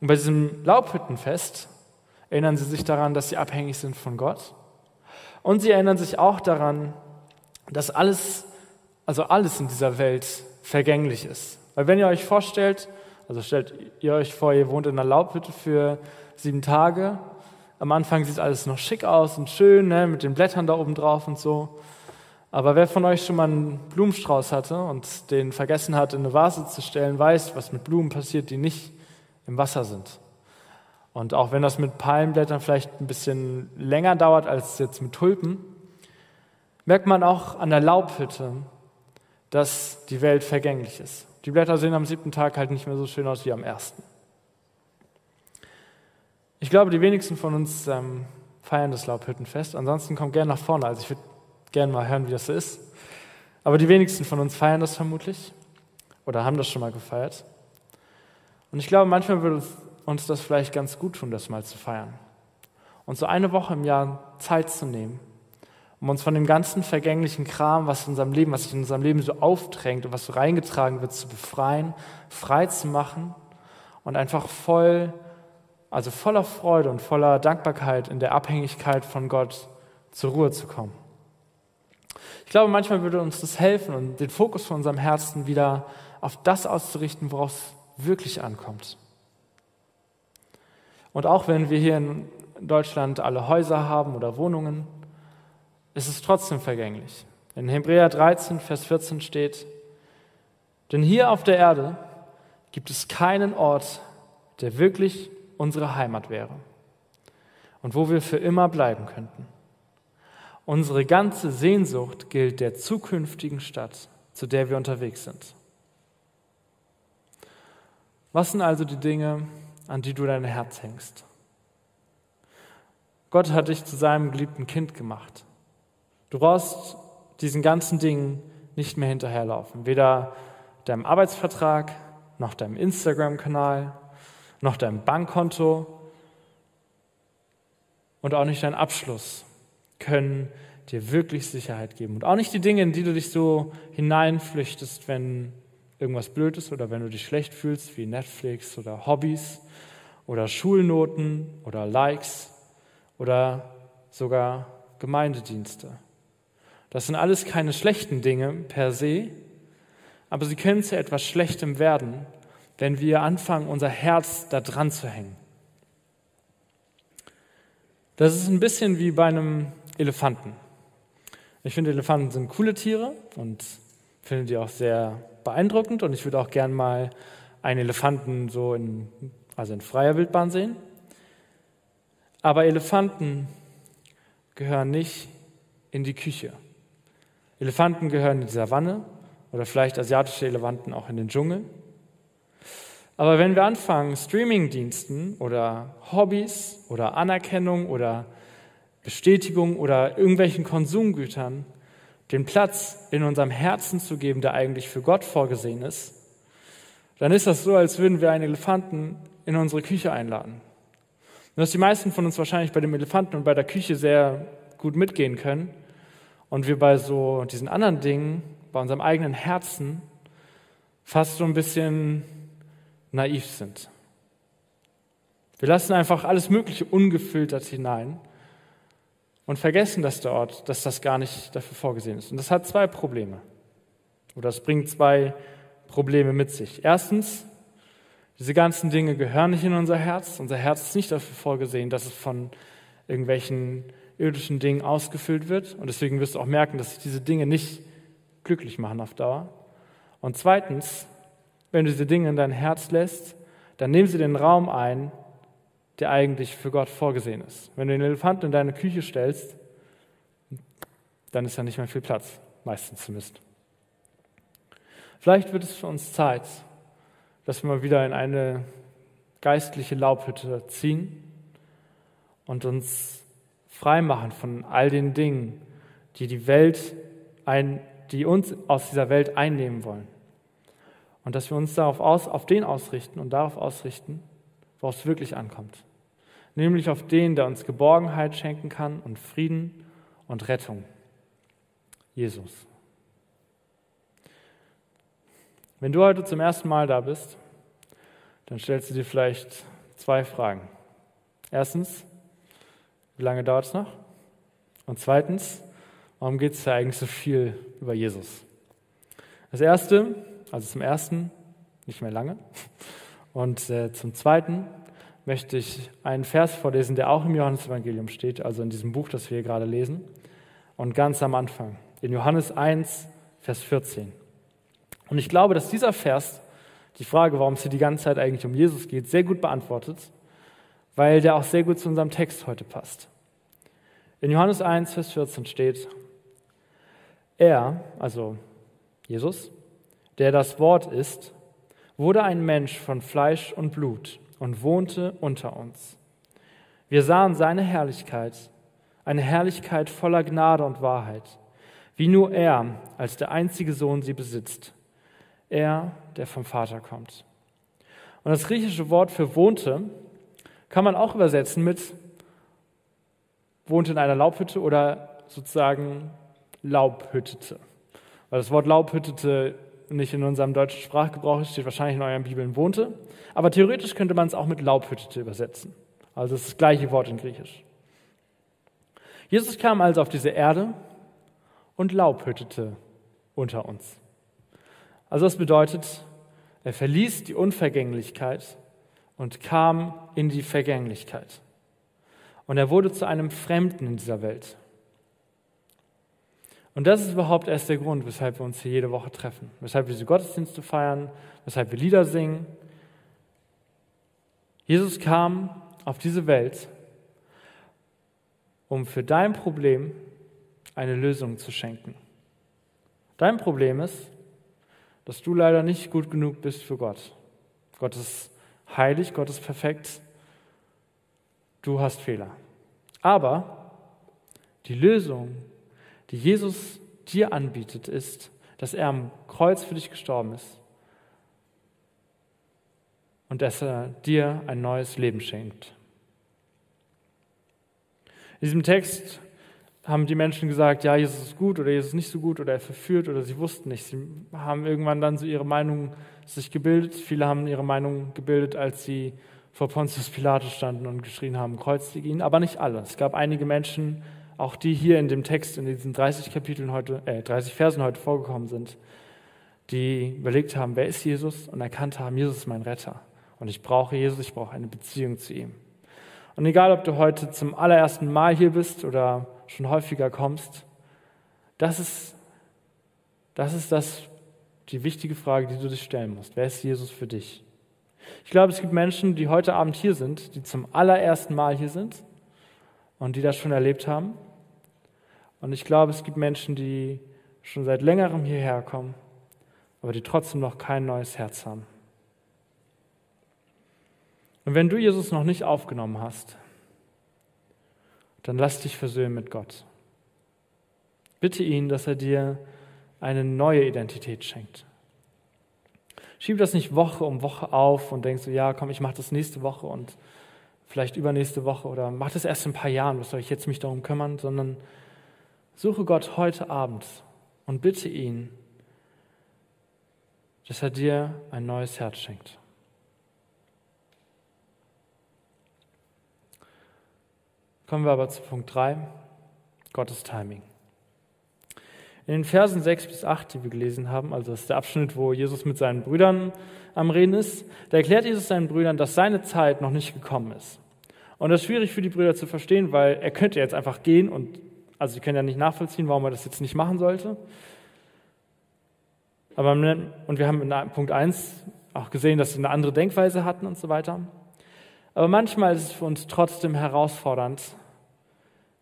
Und bei diesem Laubhüttenfest erinnern sie sich daran, dass sie abhängig sind von Gott. Und sie erinnern sich auch daran, dass alles, also alles in dieser Welt vergänglich ist. Weil wenn ihr euch vorstellt, also stellt ihr euch vor, ihr wohnt in einer Laubhütte für sieben Tage. Am Anfang sieht alles noch schick aus und schön, ne, mit den Blättern da oben drauf und so. Aber wer von euch schon mal einen Blumenstrauß hatte und den vergessen hat, in eine Vase zu stellen, weiß, was mit Blumen passiert, die nicht im Wasser sind. Und auch wenn das mit Palmblättern vielleicht ein bisschen länger dauert als jetzt mit Tulpen, merkt man auch an der Laubhütte, dass die Welt vergänglich ist. Die Blätter sehen am siebten Tag halt nicht mehr so schön aus wie am ersten. Ich glaube, die wenigsten von uns ähm, feiern das Laubhüttenfest. Ansonsten kommt gerne nach vorne. Also ich würde gerne mal hören, wie das ist. Aber die wenigsten von uns feiern das vermutlich oder haben das schon mal gefeiert. Und ich glaube, manchmal würde uns das vielleicht ganz gut tun, das mal zu feiern. Und so eine Woche im Jahr Zeit zu nehmen, um uns von dem ganzen vergänglichen Kram, was in unserem Leben, was sich in unserem Leben so aufdrängt und was so reingetragen wird, zu befreien, frei zu machen und einfach voll, also voller Freude und voller Dankbarkeit in der Abhängigkeit von Gott zur Ruhe zu kommen. Ich glaube, manchmal würde uns das helfen und den Fokus von unserem Herzen wieder auf das auszurichten, worauf es wirklich ankommt. Und auch wenn wir hier in Deutschland alle Häuser haben oder Wohnungen, ist es trotzdem vergänglich. In Hebräer 13, Vers 14 steht, denn hier auf der Erde gibt es keinen Ort, der wirklich unsere Heimat wäre und wo wir für immer bleiben könnten. Unsere ganze Sehnsucht gilt der zukünftigen Stadt, zu der wir unterwegs sind. Was sind also die Dinge, an die du dein Herz hängst? Gott hat dich zu seinem geliebten Kind gemacht. Du brauchst diesen ganzen Dingen nicht mehr hinterherlaufen. Weder deinem Arbeitsvertrag, noch deinem Instagram-Kanal, noch deinem Bankkonto und auch nicht dein Abschluss können dir wirklich Sicherheit geben. Und auch nicht die Dinge, in die du dich so hineinflüchtest, wenn irgendwas blöd ist oder wenn du dich schlecht fühlst, wie Netflix oder Hobbys oder Schulnoten oder Likes oder sogar Gemeindedienste. Das sind alles keine schlechten Dinge per se, aber sie können zu etwas Schlechtem werden, wenn wir anfangen, unser Herz da dran zu hängen. Das ist ein bisschen wie bei einem Elefanten. Ich finde, Elefanten sind coole Tiere und finde die auch sehr beeindruckend und ich würde auch gern mal einen Elefanten so in, also in freier Wildbahn sehen. Aber Elefanten gehören nicht in die Küche. Elefanten gehören in die Savanne oder vielleicht asiatische Elefanten auch in den Dschungel. Aber wenn wir anfangen, Streamingdiensten oder Hobbys oder Anerkennung oder Bestätigung oder irgendwelchen Konsumgütern den Platz in unserem Herzen zu geben, der eigentlich für Gott vorgesehen ist, dann ist das so, als würden wir einen Elefanten in unsere Küche einladen. Und dass die meisten von uns wahrscheinlich bei dem Elefanten und bei der Küche sehr gut mitgehen können, und wir bei so diesen anderen Dingen, bei unserem eigenen Herzen, fast so ein bisschen naiv sind. Wir lassen einfach alles Mögliche ungefiltert hinein und vergessen das dort, dass das gar nicht dafür vorgesehen ist. Und das hat zwei Probleme. Oder es bringt zwei Probleme mit sich. Erstens, diese ganzen Dinge gehören nicht in unser Herz. Unser Herz ist nicht dafür vorgesehen, dass es von irgendwelchen irdischen Dingen ausgefüllt wird. Und deswegen wirst du auch merken, dass sich diese Dinge nicht glücklich machen auf Dauer. Und zweitens, wenn du diese Dinge in dein Herz lässt, dann nehmen sie den Raum ein, der eigentlich für Gott vorgesehen ist. Wenn du den Elefanten in deine Küche stellst, dann ist da nicht mehr viel Platz, meistens zumindest. Vielleicht wird es für uns Zeit, dass wir mal wieder in eine geistliche Laubhütte ziehen und uns freimachen von all den Dingen, die die Welt ein, die uns aus dieser Welt einnehmen wollen. Und dass wir uns darauf aus, auf den ausrichten und darauf ausrichten, worauf es wirklich ankommt. Nämlich auf den, der uns Geborgenheit schenken kann und Frieden und Rettung. Jesus. Wenn du heute zum ersten Mal da bist, dann stellst du dir vielleicht zwei Fragen. Erstens, wie lange dauert es noch? Und zweitens, warum geht es da eigentlich so viel über Jesus? Das erste, also zum ersten, nicht mehr lange. Und äh, zum zweiten möchte ich einen Vers vorlesen, der auch im Johannesevangelium steht, also in diesem Buch, das wir hier gerade lesen. Und ganz am Anfang, in Johannes 1, Vers 14. Und ich glaube, dass dieser Vers die Frage, warum es hier die ganze Zeit eigentlich um Jesus geht, sehr gut beantwortet weil der auch sehr gut zu unserem Text heute passt. In Johannes 1, Vers 14 steht, er, also Jesus, der das Wort ist, wurde ein Mensch von Fleisch und Blut und wohnte unter uns. Wir sahen seine Herrlichkeit, eine Herrlichkeit voller Gnade und Wahrheit, wie nur er als der einzige Sohn sie besitzt, er, der vom Vater kommt. Und das griechische Wort für wohnte kann man auch übersetzen mit wohnte in einer Laubhütte oder sozusagen Laubhüttete. Weil das Wort Laubhüttete nicht in unserem deutschen Sprachgebrauch steht wahrscheinlich in euren Bibeln wohnte. Aber theoretisch könnte man es auch mit Laubhüttete übersetzen. Also das, ist das gleiche Wort in Griechisch. Jesus kam also auf diese Erde und Laubhüttete unter uns. Also das bedeutet, er verließ die Unvergänglichkeit und kam in die Vergänglichkeit. Und er wurde zu einem Fremden in dieser Welt. Und das ist überhaupt erst der Grund, weshalb wir uns hier jede Woche treffen, weshalb wir diese Gottesdienste feiern, weshalb wir Lieder singen. Jesus kam auf diese Welt, um für dein Problem eine Lösung zu schenken. Dein Problem ist, dass du leider nicht gut genug bist für Gott. Gott ist heilig, Gott ist perfekt, du hast Fehler. Aber die Lösung die Jesus dir anbietet, ist, dass er am Kreuz für dich gestorben ist und dass er dir ein neues Leben schenkt. In diesem Text haben die Menschen gesagt, ja, Jesus ist gut oder Jesus ist nicht so gut oder er verführt oder sie wussten nicht. Sie haben irgendwann dann so ihre Meinung sich gebildet. Viele haben ihre Meinung gebildet, als sie vor Pontius Pilatus standen und geschrien haben, kreuzige ihn, aber nicht alle. Es gab einige Menschen, auch die hier in dem Text, in diesen 30 Kapiteln heute, äh, 30 Versen heute vorgekommen sind, die überlegt haben, wer ist Jesus und erkannt haben, Jesus ist mein Retter. Und ich brauche Jesus, ich brauche eine Beziehung zu ihm. Und egal, ob du heute zum allerersten Mal hier bist oder schon häufiger kommst, das ist, das ist das, die wichtige Frage, die du dich stellen musst. Wer ist Jesus für dich? Ich glaube, es gibt Menschen, die heute Abend hier sind, die zum allerersten Mal hier sind und die das schon erlebt haben. Und ich glaube, es gibt Menschen, die schon seit längerem hierher kommen, aber die trotzdem noch kein neues Herz haben. Und wenn du Jesus noch nicht aufgenommen hast, dann lass dich versöhnen mit Gott. Bitte ihn, dass er dir eine neue Identität schenkt. Schieb das nicht Woche um Woche auf und denkst so, ja, komm, ich mache das nächste Woche und vielleicht übernächste Woche oder mach das erst in ein paar Jahren, was soll ich jetzt mich darum kümmern, sondern Suche Gott heute Abend und bitte ihn, dass er dir ein neues Herz schenkt. Kommen wir aber zu Punkt 3, Gottes Timing. In den Versen 6 bis 8, die wir gelesen haben, also das ist der Abschnitt, wo Jesus mit seinen Brüdern am Reden ist, da erklärt Jesus seinen Brüdern, dass seine Zeit noch nicht gekommen ist. Und das ist schwierig für die Brüder zu verstehen, weil er könnte jetzt einfach gehen und also sie können ja nicht nachvollziehen, warum er das jetzt nicht machen sollte. Aber, und wir haben in Punkt 1 auch gesehen, dass sie eine andere Denkweise hatten und so weiter. Aber manchmal ist es für uns trotzdem herausfordernd,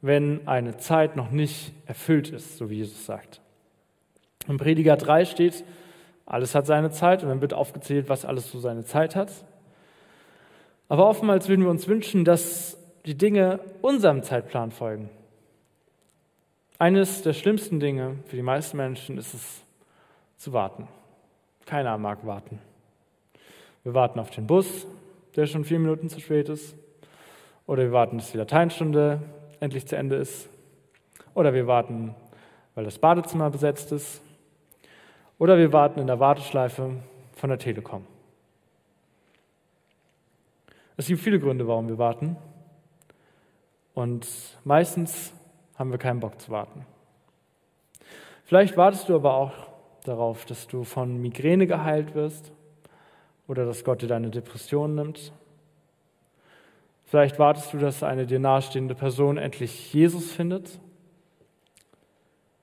wenn eine Zeit noch nicht erfüllt ist, so wie Jesus sagt. Im Prediger 3 steht, alles hat seine Zeit und dann wird aufgezählt, was alles so seine Zeit hat. Aber oftmals würden wir uns wünschen, dass die Dinge unserem Zeitplan folgen. Eines der schlimmsten Dinge für die meisten Menschen ist es zu warten. Keiner mag warten. Wir warten auf den Bus, der schon vier Minuten zu spät ist. Oder wir warten, bis die Lateinstunde endlich zu Ende ist. Oder wir warten, weil das Badezimmer besetzt ist. Oder wir warten in der Warteschleife von der Telekom. Es gibt viele Gründe, warum wir warten. Und meistens haben wir keinen Bock zu warten. Vielleicht wartest du aber auch darauf, dass du von Migräne geheilt wirst oder dass Gott dir deine Depression nimmt. Vielleicht wartest du, dass eine dir nahestehende Person endlich Jesus findet.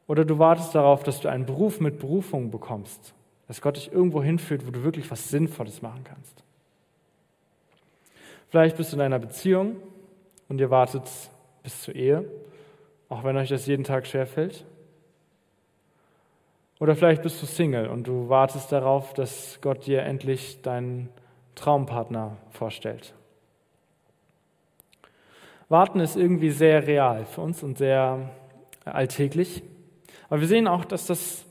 Oder du wartest darauf, dass du einen Beruf mit Berufung bekommst, dass Gott dich irgendwo hinführt, wo du wirklich was Sinnvolles machen kannst. Vielleicht bist du in einer Beziehung und ihr wartet bis zur Ehe auch wenn euch das jeden Tag schwerfällt. Oder vielleicht bist du Single und du wartest darauf, dass Gott dir endlich deinen Traumpartner vorstellt. Warten ist irgendwie sehr real für uns und sehr alltäglich. Aber wir sehen auch, dass, das,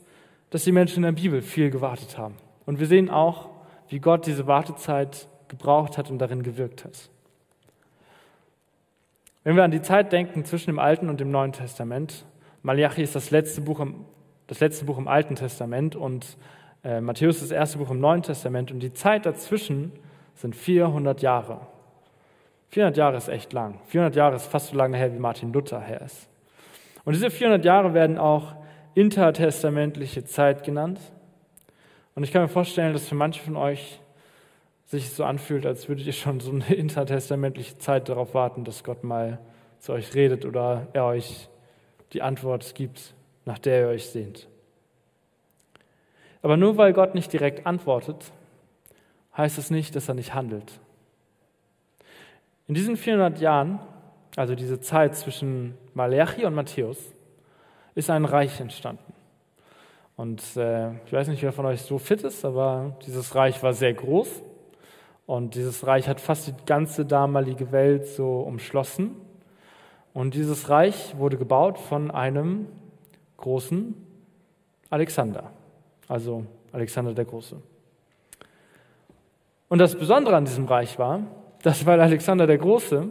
dass die Menschen in der Bibel viel gewartet haben. Und wir sehen auch, wie Gott diese Wartezeit gebraucht hat und darin gewirkt hat. Wenn wir an die Zeit denken zwischen dem Alten und dem Neuen Testament, Malachi ist das letzte Buch im, das letzte Buch im Alten Testament und äh, Matthäus das erste Buch im Neuen Testament und die Zeit dazwischen sind 400 Jahre. 400 Jahre ist echt lang. 400 Jahre ist fast so lange her, wie Martin Luther her ist. Und diese 400 Jahre werden auch intertestamentliche Zeit genannt. Und ich kann mir vorstellen, dass für manche von euch sich so anfühlt, als würdet ihr schon so eine intertestamentliche Zeit darauf warten, dass Gott mal zu euch redet oder er euch die Antwort gibt, nach der ihr euch sehnt. Aber nur weil Gott nicht direkt antwortet, heißt es nicht, dass er nicht handelt. In diesen 400 Jahren, also diese Zeit zwischen Malachi und Matthäus, ist ein Reich entstanden. Und äh, ich weiß nicht, wer von euch so fit ist, aber dieses Reich war sehr groß. Und dieses Reich hat fast die ganze damalige Welt so umschlossen. Und dieses Reich wurde gebaut von einem großen Alexander, also Alexander der Große. Und das Besondere an diesem Reich war, dass weil Alexander der Große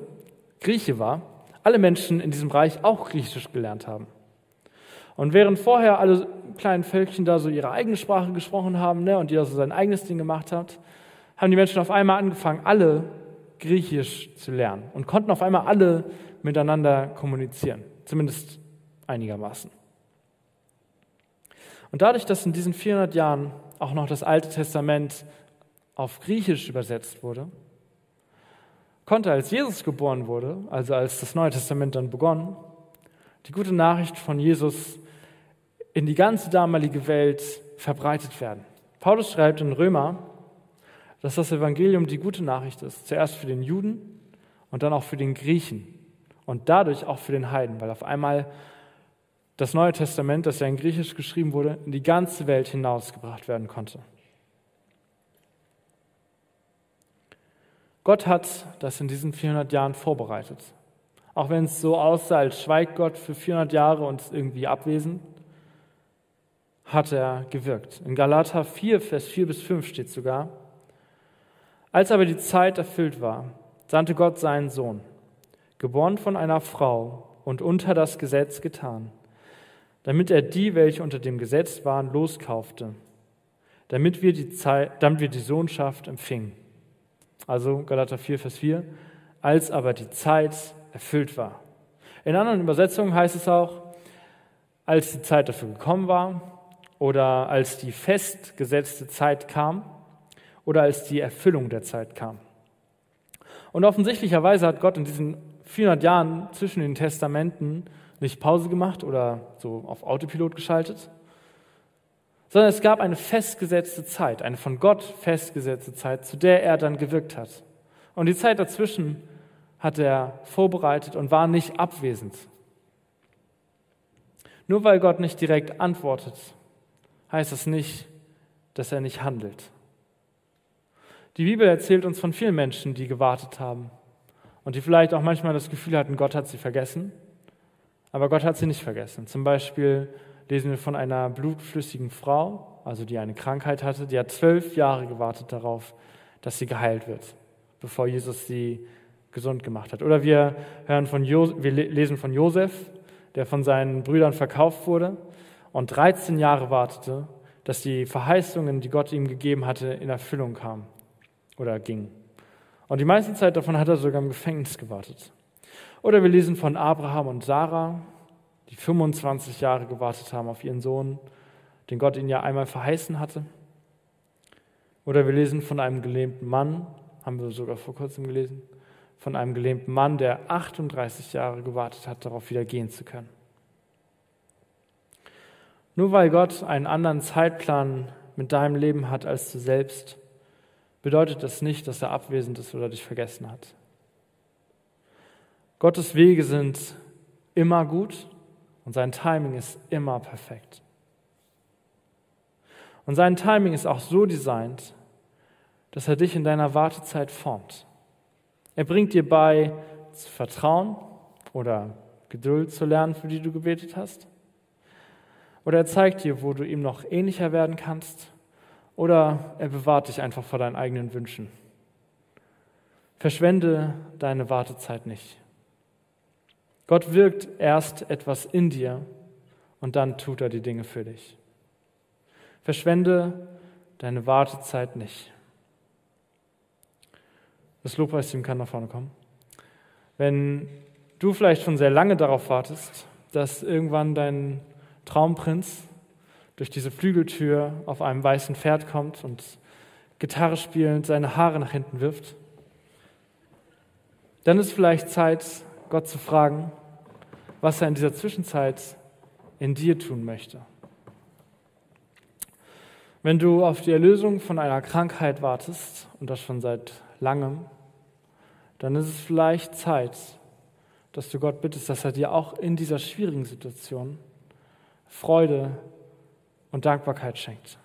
Grieche war, alle Menschen in diesem Reich auch Griechisch gelernt haben. Und während vorher alle kleinen Völkchen da so ihre eigene Sprache gesprochen haben ne, und jeder so sein eigenes Ding gemacht hat, haben die Menschen auf einmal angefangen, alle Griechisch zu lernen und konnten auf einmal alle miteinander kommunizieren, zumindest einigermaßen. Und dadurch, dass in diesen 400 Jahren auch noch das Alte Testament auf Griechisch übersetzt wurde, konnte, als Jesus geboren wurde, also als das Neue Testament dann begonnen, die gute Nachricht von Jesus in die ganze damalige Welt verbreitet werden. Paulus schreibt in Römer, dass das Evangelium die gute Nachricht ist, zuerst für den Juden und dann auch für den Griechen und dadurch auch für den Heiden, weil auf einmal das Neue Testament, das ja in Griechisch geschrieben wurde, in die ganze Welt hinausgebracht werden konnte. Gott hat das in diesen 400 Jahren vorbereitet. Auch wenn es so aussah, als schweigt Gott für 400 Jahre und ist irgendwie abwesend, hat er gewirkt. In Galater 4, Vers 4 bis 5 steht sogar, als aber die Zeit erfüllt war, sandte Gott seinen Sohn, geboren von einer Frau und unter das Gesetz getan, damit er die, welche unter dem Gesetz waren, loskaufte, damit wir die, Zeit, damit wir die Sohnschaft empfingen. Also Galater 4, Vers 4. Als aber die Zeit erfüllt war. In anderen Übersetzungen heißt es auch, als die Zeit dafür gekommen war oder als die festgesetzte Zeit kam oder als die Erfüllung der Zeit kam. Und offensichtlicherweise hat Gott in diesen 400 Jahren zwischen den Testamenten nicht Pause gemacht oder so auf Autopilot geschaltet, sondern es gab eine festgesetzte Zeit, eine von Gott festgesetzte Zeit, zu der er dann gewirkt hat. Und die Zeit dazwischen hat er vorbereitet und war nicht abwesend. Nur weil Gott nicht direkt antwortet, heißt das nicht, dass er nicht handelt. Die Bibel erzählt uns von vielen Menschen, die gewartet haben und die vielleicht auch manchmal das Gefühl hatten, Gott hat sie vergessen, aber Gott hat sie nicht vergessen. Zum Beispiel lesen wir von einer blutflüssigen Frau, also die eine Krankheit hatte, die hat zwölf Jahre gewartet darauf, dass sie geheilt wird, bevor Jesus sie gesund gemacht hat. Oder wir, hören von jo wir lesen von Josef, der von seinen Brüdern verkauft wurde und 13 Jahre wartete, dass die Verheißungen, die Gott ihm gegeben hatte, in Erfüllung kamen oder gingen. Und die meiste Zeit davon hat er sogar im Gefängnis gewartet. Oder wir lesen von Abraham und Sarah, die 25 Jahre gewartet haben auf ihren Sohn, den Gott ihnen ja einmal verheißen hatte. Oder wir lesen von einem gelähmten Mann, haben wir sogar vor kurzem gelesen, von einem gelähmten Mann, der 38 Jahre gewartet hat, darauf wieder gehen zu können. Nur weil Gott einen anderen Zeitplan mit deinem Leben hat als du selbst, bedeutet das nicht, dass er abwesend ist oder dich vergessen hat. Gottes Wege sind immer gut und sein Timing ist immer perfekt. Und sein Timing ist auch so designt, dass er dich in deiner Wartezeit formt. Er bringt dir bei, zu vertrauen oder Geduld zu lernen, für die du gebetet hast. Oder er zeigt dir, wo du ihm noch ähnlicher werden kannst. Oder er bewahrt dich einfach vor deinen eigenen Wünschen. Verschwende deine Wartezeit nicht. Gott wirkt erst etwas in dir und dann tut er die Dinge für dich. Verschwende deine Wartezeit nicht. Das Lobpreisteam kann nach vorne kommen. Wenn du vielleicht schon sehr lange darauf wartest, dass irgendwann dein Traumprinz durch diese Flügeltür auf einem weißen Pferd kommt und Gitarre spielend seine Haare nach hinten wirft, dann ist vielleicht Zeit, Gott zu fragen, was er in dieser Zwischenzeit in dir tun möchte. Wenn du auf die Erlösung von einer Krankheit wartest, und das schon seit langem, dann ist es vielleicht Zeit, dass du Gott bittest, dass er dir auch in dieser schwierigen Situation Freude und Dankbarkeit schenkt.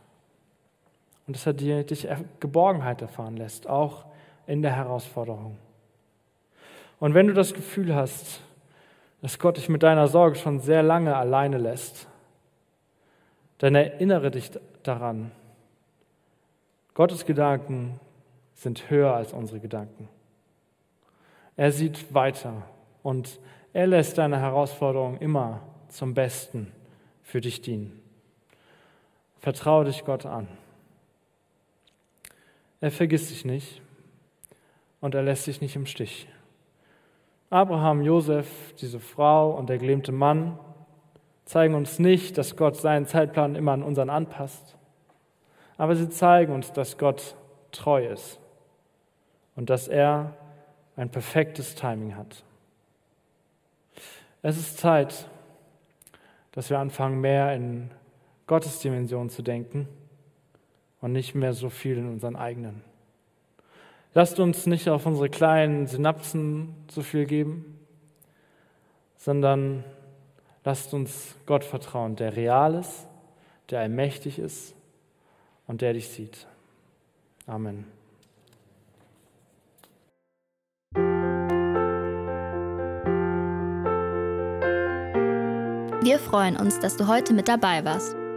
Und dass er dir dich Geborgenheit erfahren lässt, auch in der Herausforderung. Und wenn du das Gefühl hast, dass Gott dich mit deiner Sorge schon sehr lange alleine lässt, dann erinnere dich daran, Gottes Gedanken sind höher als unsere Gedanken. Er sieht weiter und er lässt deine Herausforderungen immer zum Besten für dich dienen. Vertraue dich Gott an. Er vergisst dich nicht und er lässt dich nicht im Stich. Abraham, Josef, diese Frau und der gelähmte Mann zeigen uns nicht, dass Gott seinen Zeitplan immer an unseren anpasst, aber sie zeigen uns, dass Gott treu ist und dass er ein perfektes Timing hat. Es ist Zeit, dass wir anfangen, mehr in Gottes Dimension zu denken und nicht mehr so viel in unseren eigenen. Lasst uns nicht auf unsere kleinen Synapsen so viel geben, sondern lasst uns Gott vertrauen, der real ist, der allmächtig ist und der dich sieht. Amen. Wir freuen uns, dass du heute mit dabei warst.